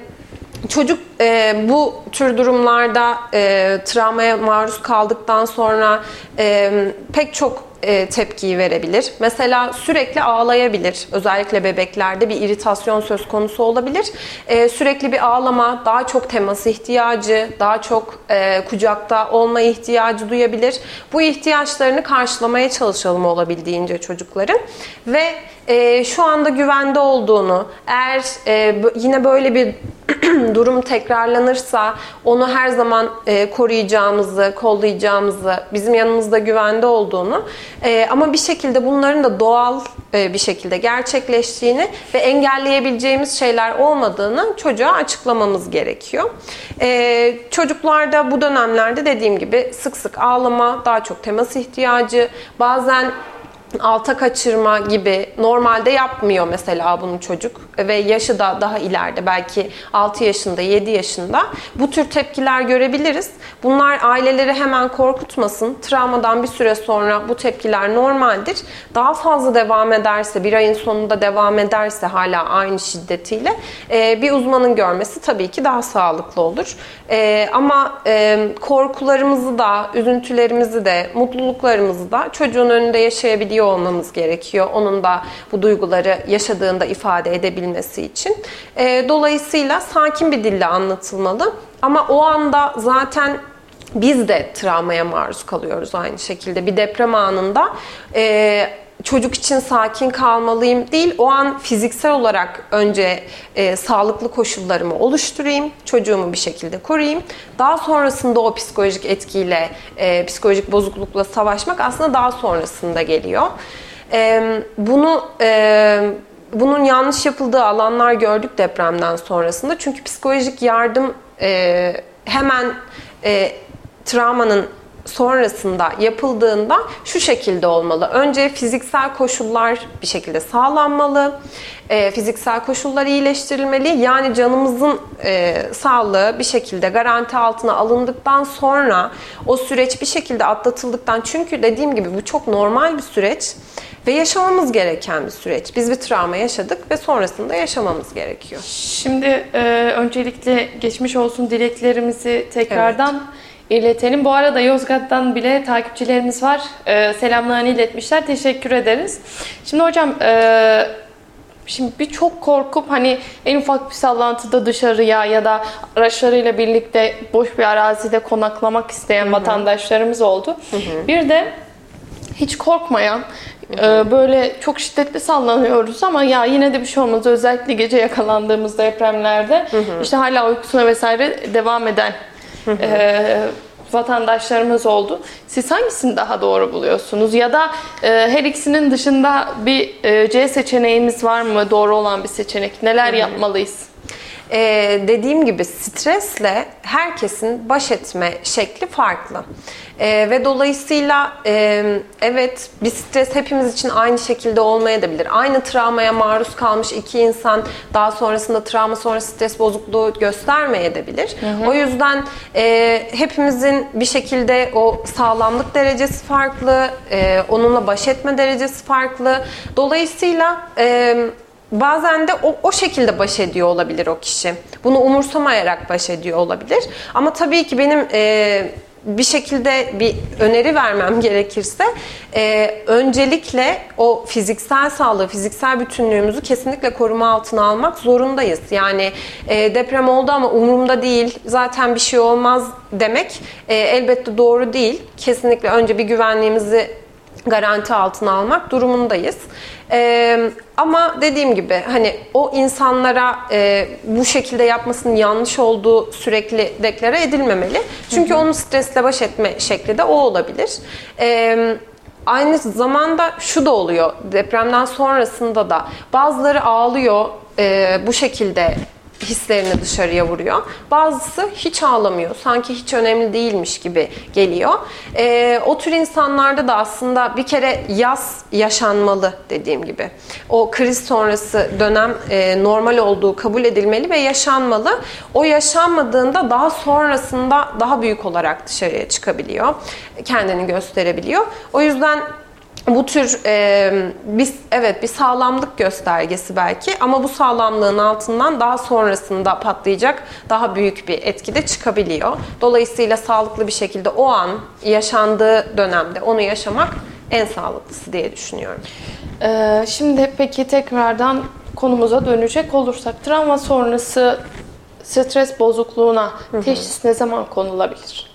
Çocuk e, bu tür durumlarda e, travmaya maruz kaldıktan sonra e, pek çok e, tepkiyi verebilir. Mesela sürekli ağlayabilir. Özellikle bebeklerde bir iritasyon söz konusu olabilir. E, sürekli bir ağlama, daha çok temas ihtiyacı, daha çok e, kucakta olma ihtiyacı duyabilir. Bu ihtiyaçlarını karşılamaya çalışalım olabildiğince çocukların. Ve e, şu anda güvende olduğunu, eğer e, yine böyle bir durum tekrarlanırsa onu her zaman e, koruyacağımızı, kollayacağımızı, bizim yanımızda güvende olduğunu e, ama bir şekilde bunların da doğal e, bir şekilde gerçekleştiğini ve engelleyebileceğimiz şeyler olmadığını çocuğa açıklamamız gerekiyor. E, çocuklarda bu dönemlerde dediğim gibi sık sık ağlama, daha çok temas ihtiyacı, bazen alta kaçırma gibi normalde yapmıyor mesela bunu çocuk ve yaşı da daha ileride belki 6 yaşında 7 yaşında bu tür tepkiler görebiliriz. Bunlar aileleri hemen korkutmasın. Travmadan bir süre sonra bu tepkiler normaldir. Daha fazla devam ederse bir ayın sonunda devam ederse hala aynı şiddetiyle e, bir uzmanın görmesi tabii ki daha sağlıklı olur. E, ama e, korkularımızı da üzüntülerimizi de mutluluklarımızı da çocuğun önünde yaşayabiliyor olmamız gerekiyor. Onun da bu duyguları yaşadığında ifade edebilmesi için. E, dolayısıyla sakin bir dille anlatılmalı. Ama o anda zaten biz de travmaya maruz kalıyoruz aynı şekilde. Bir deprem anında e, çocuk için sakin kalmalıyım değil. O an fiziksel olarak önce e, sağlıklı koşullarımı oluşturayım. Çocuğumu bir şekilde koruyayım. Daha sonrasında o psikolojik etkiyle, e, psikolojik bozuklukla savaşmak aslında daha sonrasında geliyor. E, bunu e, bunun yanlış yapıldığı alanlar gördük depremden sonrasında. Çünkü psikolojik yardım e, hemen e, travmanın sonrasında yapıldığında şu şekilde olmalı. Önce fiziksel koşullar bir şekilde sağlanmalı. E, fiziksel koşullar iyileştirilmeli. Yani canımızın e, sağlığı bir şekilde garanti altına alındıktan sonra o süreç bir şekilde atlatıldıktan çünkü dediğim gibi bu çok normal bir süreç ve yaşamamız gereken bir süreç. Biz bir travma yaşadık ve sonrasında yaşamamız gerekiyor. Şimdi e, öncelikle geçmiş olsun dileklerimizi tekrardan iletelim. Bu arada Yozgat'tan bile takipçilerimiz var. E, selamlarını iletmişler. Teşekkür ederiz. Şimdi hocam e, Şimdi birçok korkup hani en ufak bir sallantıda dışarıya ya da araçlarıyla birlikte boş bir arazide konaklamak isteyen vatandaşlarımız oldu. Bir de hiç korkmayan e, böyle çok şiddetli sallanıyoruz ama ya yine de bir şey olmaz. Özellikle gece yakalandığımız depremlerde işte hala uykusuna vesaire devam eden e, vatandaşlarımız oldu. Siz hangisini daha doğru buluyorsunuz? Ya da e, her ikisinin dışında bir e, C seçeneğimiz var mı? Doğru olan bir seçenek. Neler yapmalıyız? Ee, dediğim gibi stresle herkesin baş etme şekli farklı. Ee, ve dolayısıyla e, evet bir stres hepimiz için aynı şekilde olmayabilir. Aynı travmaya maruz kalmış iki insan daha sonrasında travma sonrası stres bozukluğu göstermeyebilir. O yüzden e, hepimizin bir şekilde o sağlamlık derecesi farklı, e, onunla baş etme derecesi farklı. Dolayısıyla e, Bazen de o, o şekilde baş ediyor olabilir o kişi. Bunu umursamayarak baş ediyor olabilir. Ama tabii ki benim e, bir şekilde bir öneri vermem gerekirse e, öncelikle o fiziksel sağlığı, fiziksel bütünlüğümüzü kesinlikle koruma altına almak zorundayız. Yani e, deprem oldu ama umurumda değil, zaten bir şey olmaz demek e, elbette doğru değil. Kesinlikle önce bir güvenliğimizi garanti altına almak durumundayız. Ee, ama dediğim gibi hani o insanlara e, bu şekilde yapmasının yanlış olduğu sürekli deklare edilmemeli. Çünkü onun stresle baş etme şekli de o olabilir. Ee, aynı zamanda şu da oluyor depremden sonrasında da bazıları ağlıyor e, bu şekilde hislerini dışarıya vuruyor. Bazısı hiç ağlamıyor. Sanki hiç önemli değilmiş gibi geliyor. Ee, o tür insanlarda da aslında bir kere yaz yaşanmalı dediğim gibi. O kriz sonrası dönem e, normal olduğu kabul edilmeli ve yaşanmalı. O yaşanmadığında daha sonrasında daha büyük olarak dışarıya çıkabiliyor. Kendini gösterebiliyor. O yüzden bu tür e, bir, evet bir sağlamlık göstergesi belki ama bu sağlamlığın altından daha sonrasında patlayacak daha büyük bir etki de çıkabiliyor. Dolayısıyla sağlıklı bir şekilde o an yaşandığı dönemde onu yaşamak en sağlıklısı diye düşünüyorum. Ee, şimdi peki tekrardan konumuza dönecek olursak travma sonrası stres bozukluğuna teşhis ne zaman konulabilir?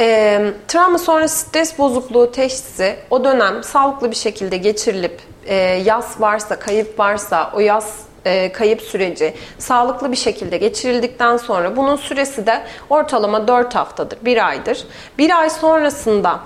E, travma sonrası stres bozukluğu teşhisi o dönem sağlıklı bir şekilde geçirilip e, yas varsa, kayıp varsa o yas e, kayıp süreci sağlıklı bir şekilde geçirildikten sonra bunun süresi de ortalama 4 haftadır, 1 aydır. 1 ay sonrasında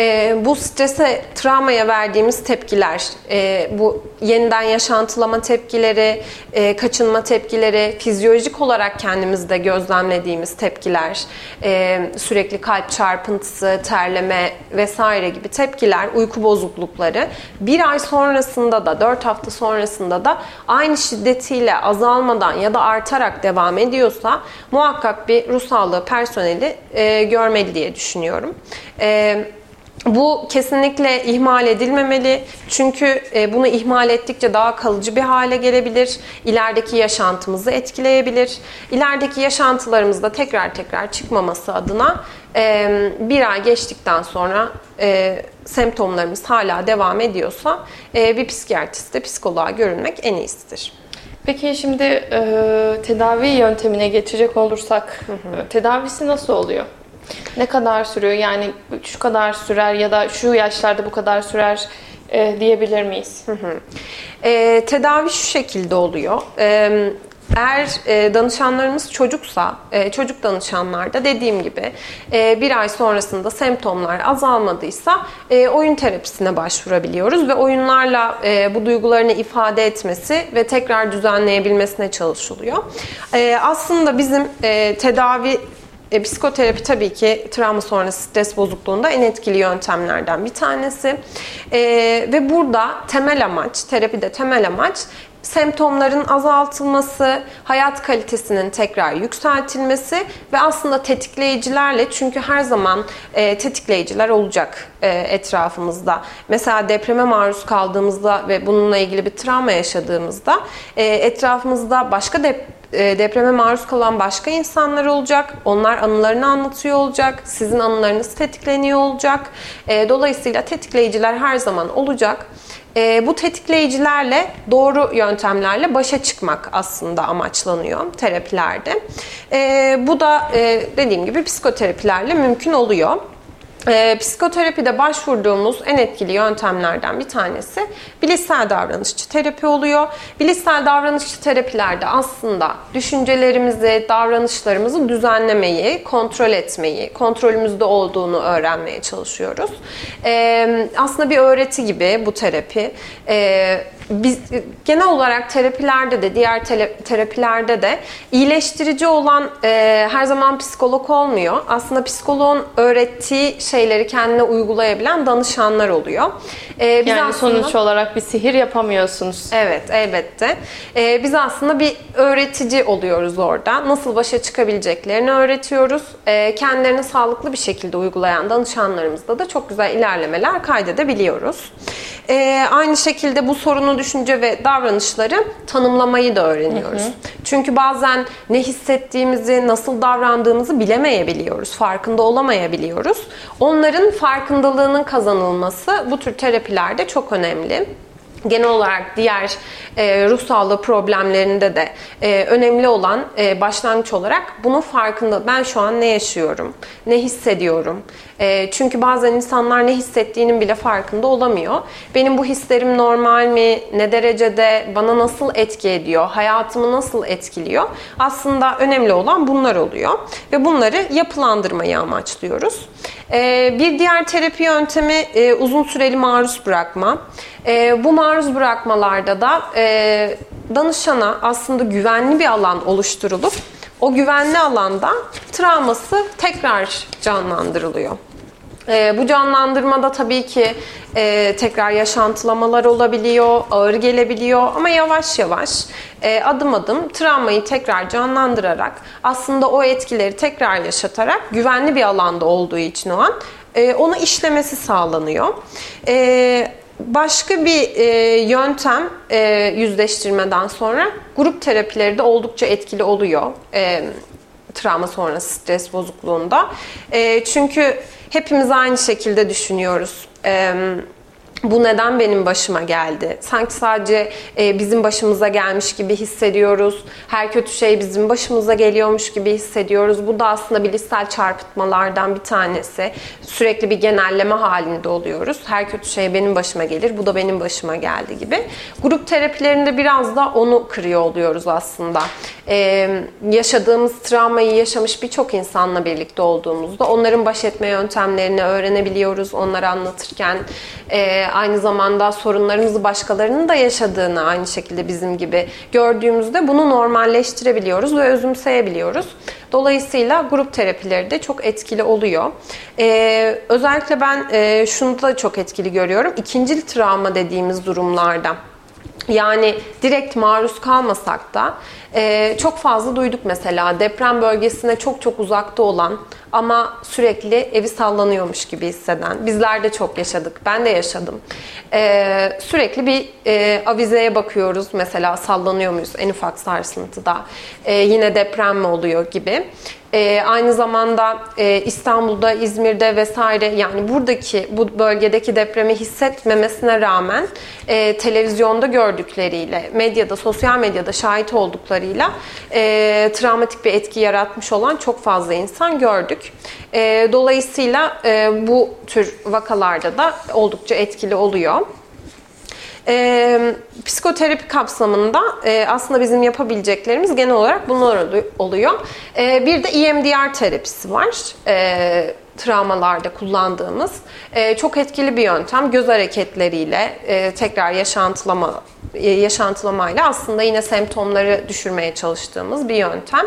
e, bu strese, travmaya verdiğimiz tepkiler, e, bu yeniden yaşantılama tepkileri, e, kaçınma tepkileri, fizyolojik olarak kendimizde gözlemlediğimiz tepkiler, e, sürekli kalp çarpıntısı, terleme vesaire gibi tepkiler, uyku bozuklukları bir ay sonrasında da, dört hafta sonrasında da aynı şiddetiyle azalmadan ya da artarak devam ediyorsa muhakkak bir ruh sağlığı personeli e, görmeli diye düşünüyorum. E, bu kesinlikle ihmal edilmemeli. Çünkü e, bunu ihmal ettikçe daha kalıcı bir hale gelebilir. İlerideki yaşantımızı etkileyebilir. İlerideki yaşantılarımızda tekrar tekrar çıkmaması adına e, bir ay geçtikten sonra e, semptomlarımız hala devam ediyorsa bir psikiyatriste, psikoloğa görünmek en iyisidir. Peki şimdi tedavi yöntemine geçecek olursak hı hı. tedavisi nasıl oluyor? Ne kadar sürüyor? Yani şu kadar sürer ya da şu yaşlarda bu kadar sürer e, diyebilir miyiz? Hı hı. E, tedavi şu şekilde oluyor. E, eğer e, danışanlarımız çocuksa, e, çocuk danışanlarda dediğim gibi e, bir ay sonrasında semptomlar azalmadıysa e, oyun terapisine başvurabiliyoruz ve oyunlarla e, bu duygularını ifade etmesi ve tekrar düzenleyebilmesine çalışılıyor. E, aslında bizim e, tedavi e, psikoterapi tabii ki travma sonrası stres bozukluğunda en etkili yöntemlerden bir tanesi. E, ve burada temel amaç, terapide temel amaç semptomların azaltılması, hayat kalitesinin tekrar yükseltilmesi ve aslında tetikleyicilerle çünkü her zaman e, tetikleyiciler olacak e, etrafımızda. Mesela depreme maruz kaldığımızda ve bununla ilgili bir travma yaşadığımızda e, etrafımızda başka deprem depreme maruz kalan başka insanlar olacak. Onlar anılarını anlatıyor olacak. Sizin anılarınız tetikleniyor olacak. E, dolayısıyla tetikleyiciler her zaman olacak. E, bu tetikleyicilerle doğru yöntemlerle başa çıkmak aslında amaçlanıyor terapilerde. Bu da dediğim gibi psikoterapilerle mümkün oluyor. E, psikoterapide başvurduğumuz en etkili yöntemlerden bir tanesi bilişsel davranışçı terapi oluyor. Bilişsel davranışçı terapilerde aslında düşüncelerimizi, davranışlarımızı düzenlemeyi, kontrol etmeyi, kontrolümüzde olduğunu öğrenmeye çalışıyoruz. E, aslında bir öğreti gibi bu terapi. E, biz genel olarak terapilerde de diğer tele, terapilerde de iyileştirici olan e, her zaman psikolog olmuyor. Aslında psikoloğun öğrettiği şeyleri kendine uygulayabilen danışanlar oluyor. E, biz yani aslında, sonuç olarak bir sihir yapamıyorsunuz. Evet elbette. E, biz aslında bir öğretici oluyoruz orada. Nasıl başa çıkabileceklerini öğretiyoruz. E, kendilerini sağlıklı bir şekilde uygulayan danışanlarımızda da çok güzel ilerlemeler kaydedebiliyoruz. E, aynı şekilde bu sorunu düşünce ve davranışları tanımlamayı da öğreniyoruz. Hı hı. Çünkü bazen ne hissettiğimizi, nasıl davrandığımızı bilemeyebiliyoruz, farkında olamayabiliyoruz. Onların farkındalığının kazanılması bu tür terapilerde çok önemli genel olarak diğer e, ruh sağlığı problemlerinde de e, önemli olan e, başlangıç olarak bunun farkında. Ben şu an ne yaşıyorum, ne hissediyorum. E, çünkü bazen insanlar ne hissettiğinin bile farkında olamıyor. Benim bu hislerim normal mi, ne derecede, bana nasıl etki ediyor, hayatımı nasıl etkiliyor? Aslında önemli olan bunlar oluyor. Ve bunları yapılandırmayı amaçlıyoruz. E, bir diğer terapi yöntemi e, uzun süreli maruz bırakma. E, bu maruz bırakmalarda da e, danışana aslında güvenli bir alan oluşturulup o güvenli alanda travması tekrar canlandırılıyor. E, bu canlandırmada tabii ki e, tekrar yaşantılamalar olabiliyor, ağır gelebiliyor ama yavaş yavaş e, adım adım travmayı tekrar canlandırarak aslında o etkileri tekrar yaşatarak güvenli bir alanda olduğu için o an e, onu işlemesi sağlanıyor. E, Başka bir e, yöntem e, yüzleştirmeden sonra grup terapileri de oldukça etkili oluyor. E, travma sonrası stres bozukluğunda. E, çünkü hepimiz aynı şekilde düşünüyoruz. E, bu neden benim başıma geldi? Sanki sadece e, bizim başımıza gelmiş gibi hissediyoruz. Her kötü şey bizim başımıza geliyormuş gibi hissediyoruz. Bu da aslında bilişsel çarpıtmalardan bir tanesi. Sürekli bir genelleme halinde oluyoruz. Her kötü şey benim başıma gelir, bu da benim başıma geldi gibi. Grup terapilerinde biraz da onu kırıyor oluyoruz aslında. Ee, yaşadığımız travmayı yaşamış birçok insanla birlikte olduğumuzda onların baş etme yöntemlerini öğrenebiliyoruz. Onları anlatırken e, aynı zamanda sorunlarımızı başkalarının da yaşadığını aynı şekilde bizim gibi gördüğümüzde bunu normalleştirebiliyoruz ve özümseyebiliyoruz. Dolayısıyla grup terapileri de çok etkili oluyor. Ee, özellikle ben e, şunu da çok etkili görüyorum. İkincil travma dediğimiz durumlarda yani direkt maruz kalmasak da e, çok fazla duyduk mesela deprem bölgesine çok çok uzakta olan ama sürekli evi sallanıyormuş gibi hisseden. Bizler de çok yaşadık. Ben de yaşadım. E, sürekli bir e, avizeye bakıyoruz mesela sallanıyor muyuz en ufak sarsıntıda. E, yine deprem mi oluyor gibi. E, aynı zamanda e, İstanbul'da, İzmir'de vesaire yani buradaki bu bölgedeki depremi hissetmemesine rağmen e, televizyonda gördükleriyle, medyada, sosyal medyada şahit olduklarıyla e, travmatik bir etki yaratmış olan çok fazla insan gördük. E, dolayısıyla e, bu tür vakalarda da oldukça etkili oluyor. E, psikoterapi kapsamında e, aslında bizim yapabileceklerimiz genel olarak bunlar oluyor. E, bir de EMDR terapisi var. E, travmalarda kullandığımız e, çok etkili bir yöntem. Göz hareketleriyle e, tekrar yaşantılama yaşantılamayla aslında yine semptomları düşürmeye çalıştığımız bir yöntem.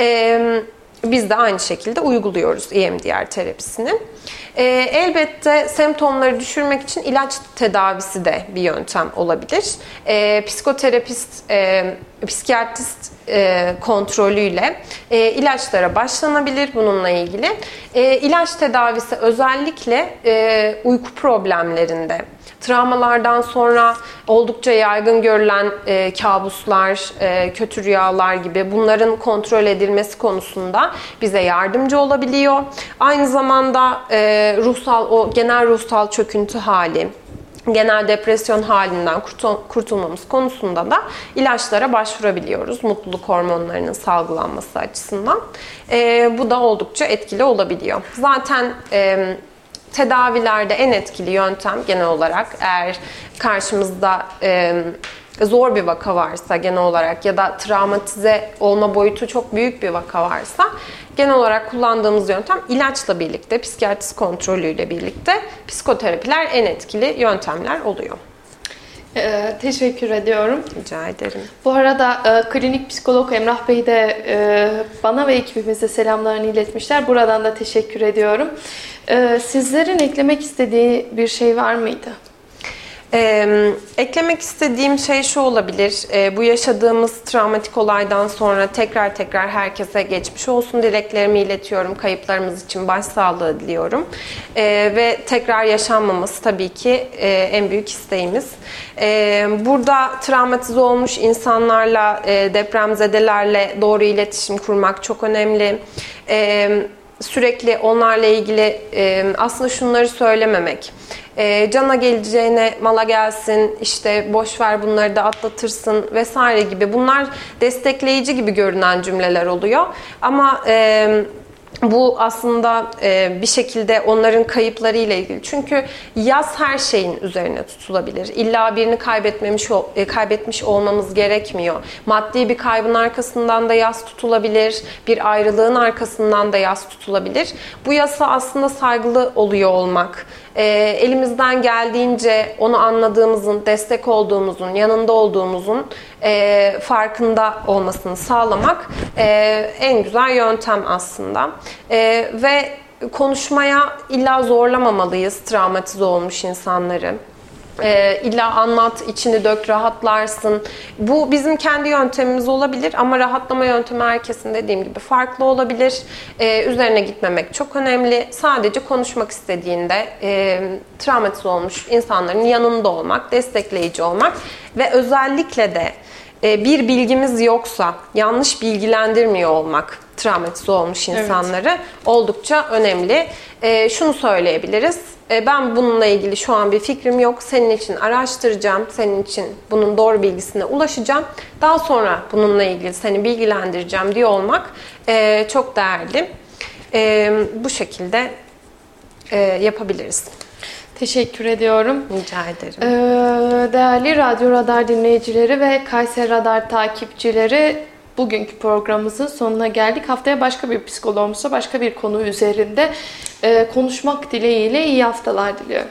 E, biz de aynı şekilde uyguluyoruz EMDR terapisini. E, elbette semptomları düşürmek için ilaç tedavisi de bir yöntem olabilir. E, psikoterapist, e, psikiyatrist e, kontrolüyle e, ilaçlara başlanabilir bununla ilgili. E, ilaç tedavisi özellikle e, uyku problemlerinde, travmalardan sonra oldukça yaygın görülen e, kabuslar, e, kötü rüyalar gibi bunların kontrol edilmesi konusunda bize yardımcı olabiliyor. Aynı zamanda e, ruhsal o genel ruhsal çöküntü hali, genel depresyon halinden kurtulmamız konusunda da ilaçlara başvurabiliyoruz. Mutluluk hormonlarının salgılanması açısından. E, bu da oldukça etkili olabiliyor. Zaten e, tedavilerde en etkili yöntem genel olarak eğer karşımızda e, zor bir vaka varsa genel olarak ya da travmatize olma boyutu çok büyük bir vaka varsa genel olarak kullandığımız yöntem ilaçla birlikte, psikiyatrist kontrolüyle birlikte psikoterapiler en etkili yöntemler oluyor. Ee, teşekkür ediyorum. Rica ederim. Bu arada e, klinik psikolog Emrah Bey de e, bana ve ekibimize selamlarını iletmişler. Buradan da teşekkür ediyorum. E, sizlerin eklemek istediği bir şey var mıydı? Ee, eklemek istediğim şey şu olabilir. Ee, bu yaşadığımız travmatik olaydan sonra tekrar tekrar herkese geçmiş olsun dileklerimi iletiyorum. Kayıplarımız için başsağlığı diliyorum. Ee, ve tekrar yaşanmaması tabii ki e, en büyük isteğimiz. Ee, burada travmatize olmuş insanlarla, e, depremzedelerle doğru iletişim kurmak çok önemli. Ee, sürekli onlarla ilgili e, aslında şunları söylememek e, cana geleceğine mala gelsin, işte boş ver bunları da atlatırsın vesaire gibi bunlar destekleyici gibi görünen cümleler oluyor. Ama e, bu aslında e, bir şekilde onların kayıpları ile ilgili. Çünkü yaz her şeyin üzerine tutulabilir. İlla birini kaybetmemiş e, kaybetmiş olmamız gerekmiyor. Maddi bir kaybın arkasından da yaz tutulabilir. Bir ayrılığın arkasından da yaz tutulabilir. Bu yasa aslında saygılı oluyor olmak e, elimizden geldiğince onu anladığımızın, destek olduğumuzun, yanında olduğumuzun e, farkında olmasını sağlamak e, en güzel yöntem aslında. E, ve konuşmaya illa zorlamamalıyız travmatize olmuş insanları. E, illa anlat, içini dök, rahatlarsın. Bu bizim kendi yöntemimiz olabilir ama rahatlama yöntemi herkesin dediğim gibi farklı olabilir. E, üzerine gitmemek çok önemli. Sadece konuşmak istediğinde e, travmatize olmuş insanların yanında olmak, destekleyici olmak ve özellikle de e, bir bilgimiz yoksa yanlış bilgilendirmiyor olmak travmatize olmuş insanları evet. oldukça önemli. E, şunu söyleyebiliriz e, ben bununla ilgili şu an bir fikrim yok. Senin için araştıracağım. Senin için bunun doğru bilgisine ulaşacağım. Daha sonra bununla ilgili seni bilgilendireceğim diye olmak e, çok değerli. E, bu şekilde e, yapabiliriz. Teşekkür ediyorum. Rica ederim. Ee, değerli Radyo Radar dinleyicileri ve Kayseri Radar takipçileri bugünkü programımızın sonuna geldik. Haftaya başka bir psikologumuzla başka bir konu üzerinde e, konuşmak dileğiyle iyi haftalar diliyorum.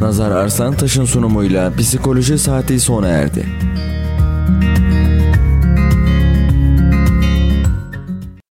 Nazar Arslan Taş'ın sunumuyla Psikoloji Saati sona erdi.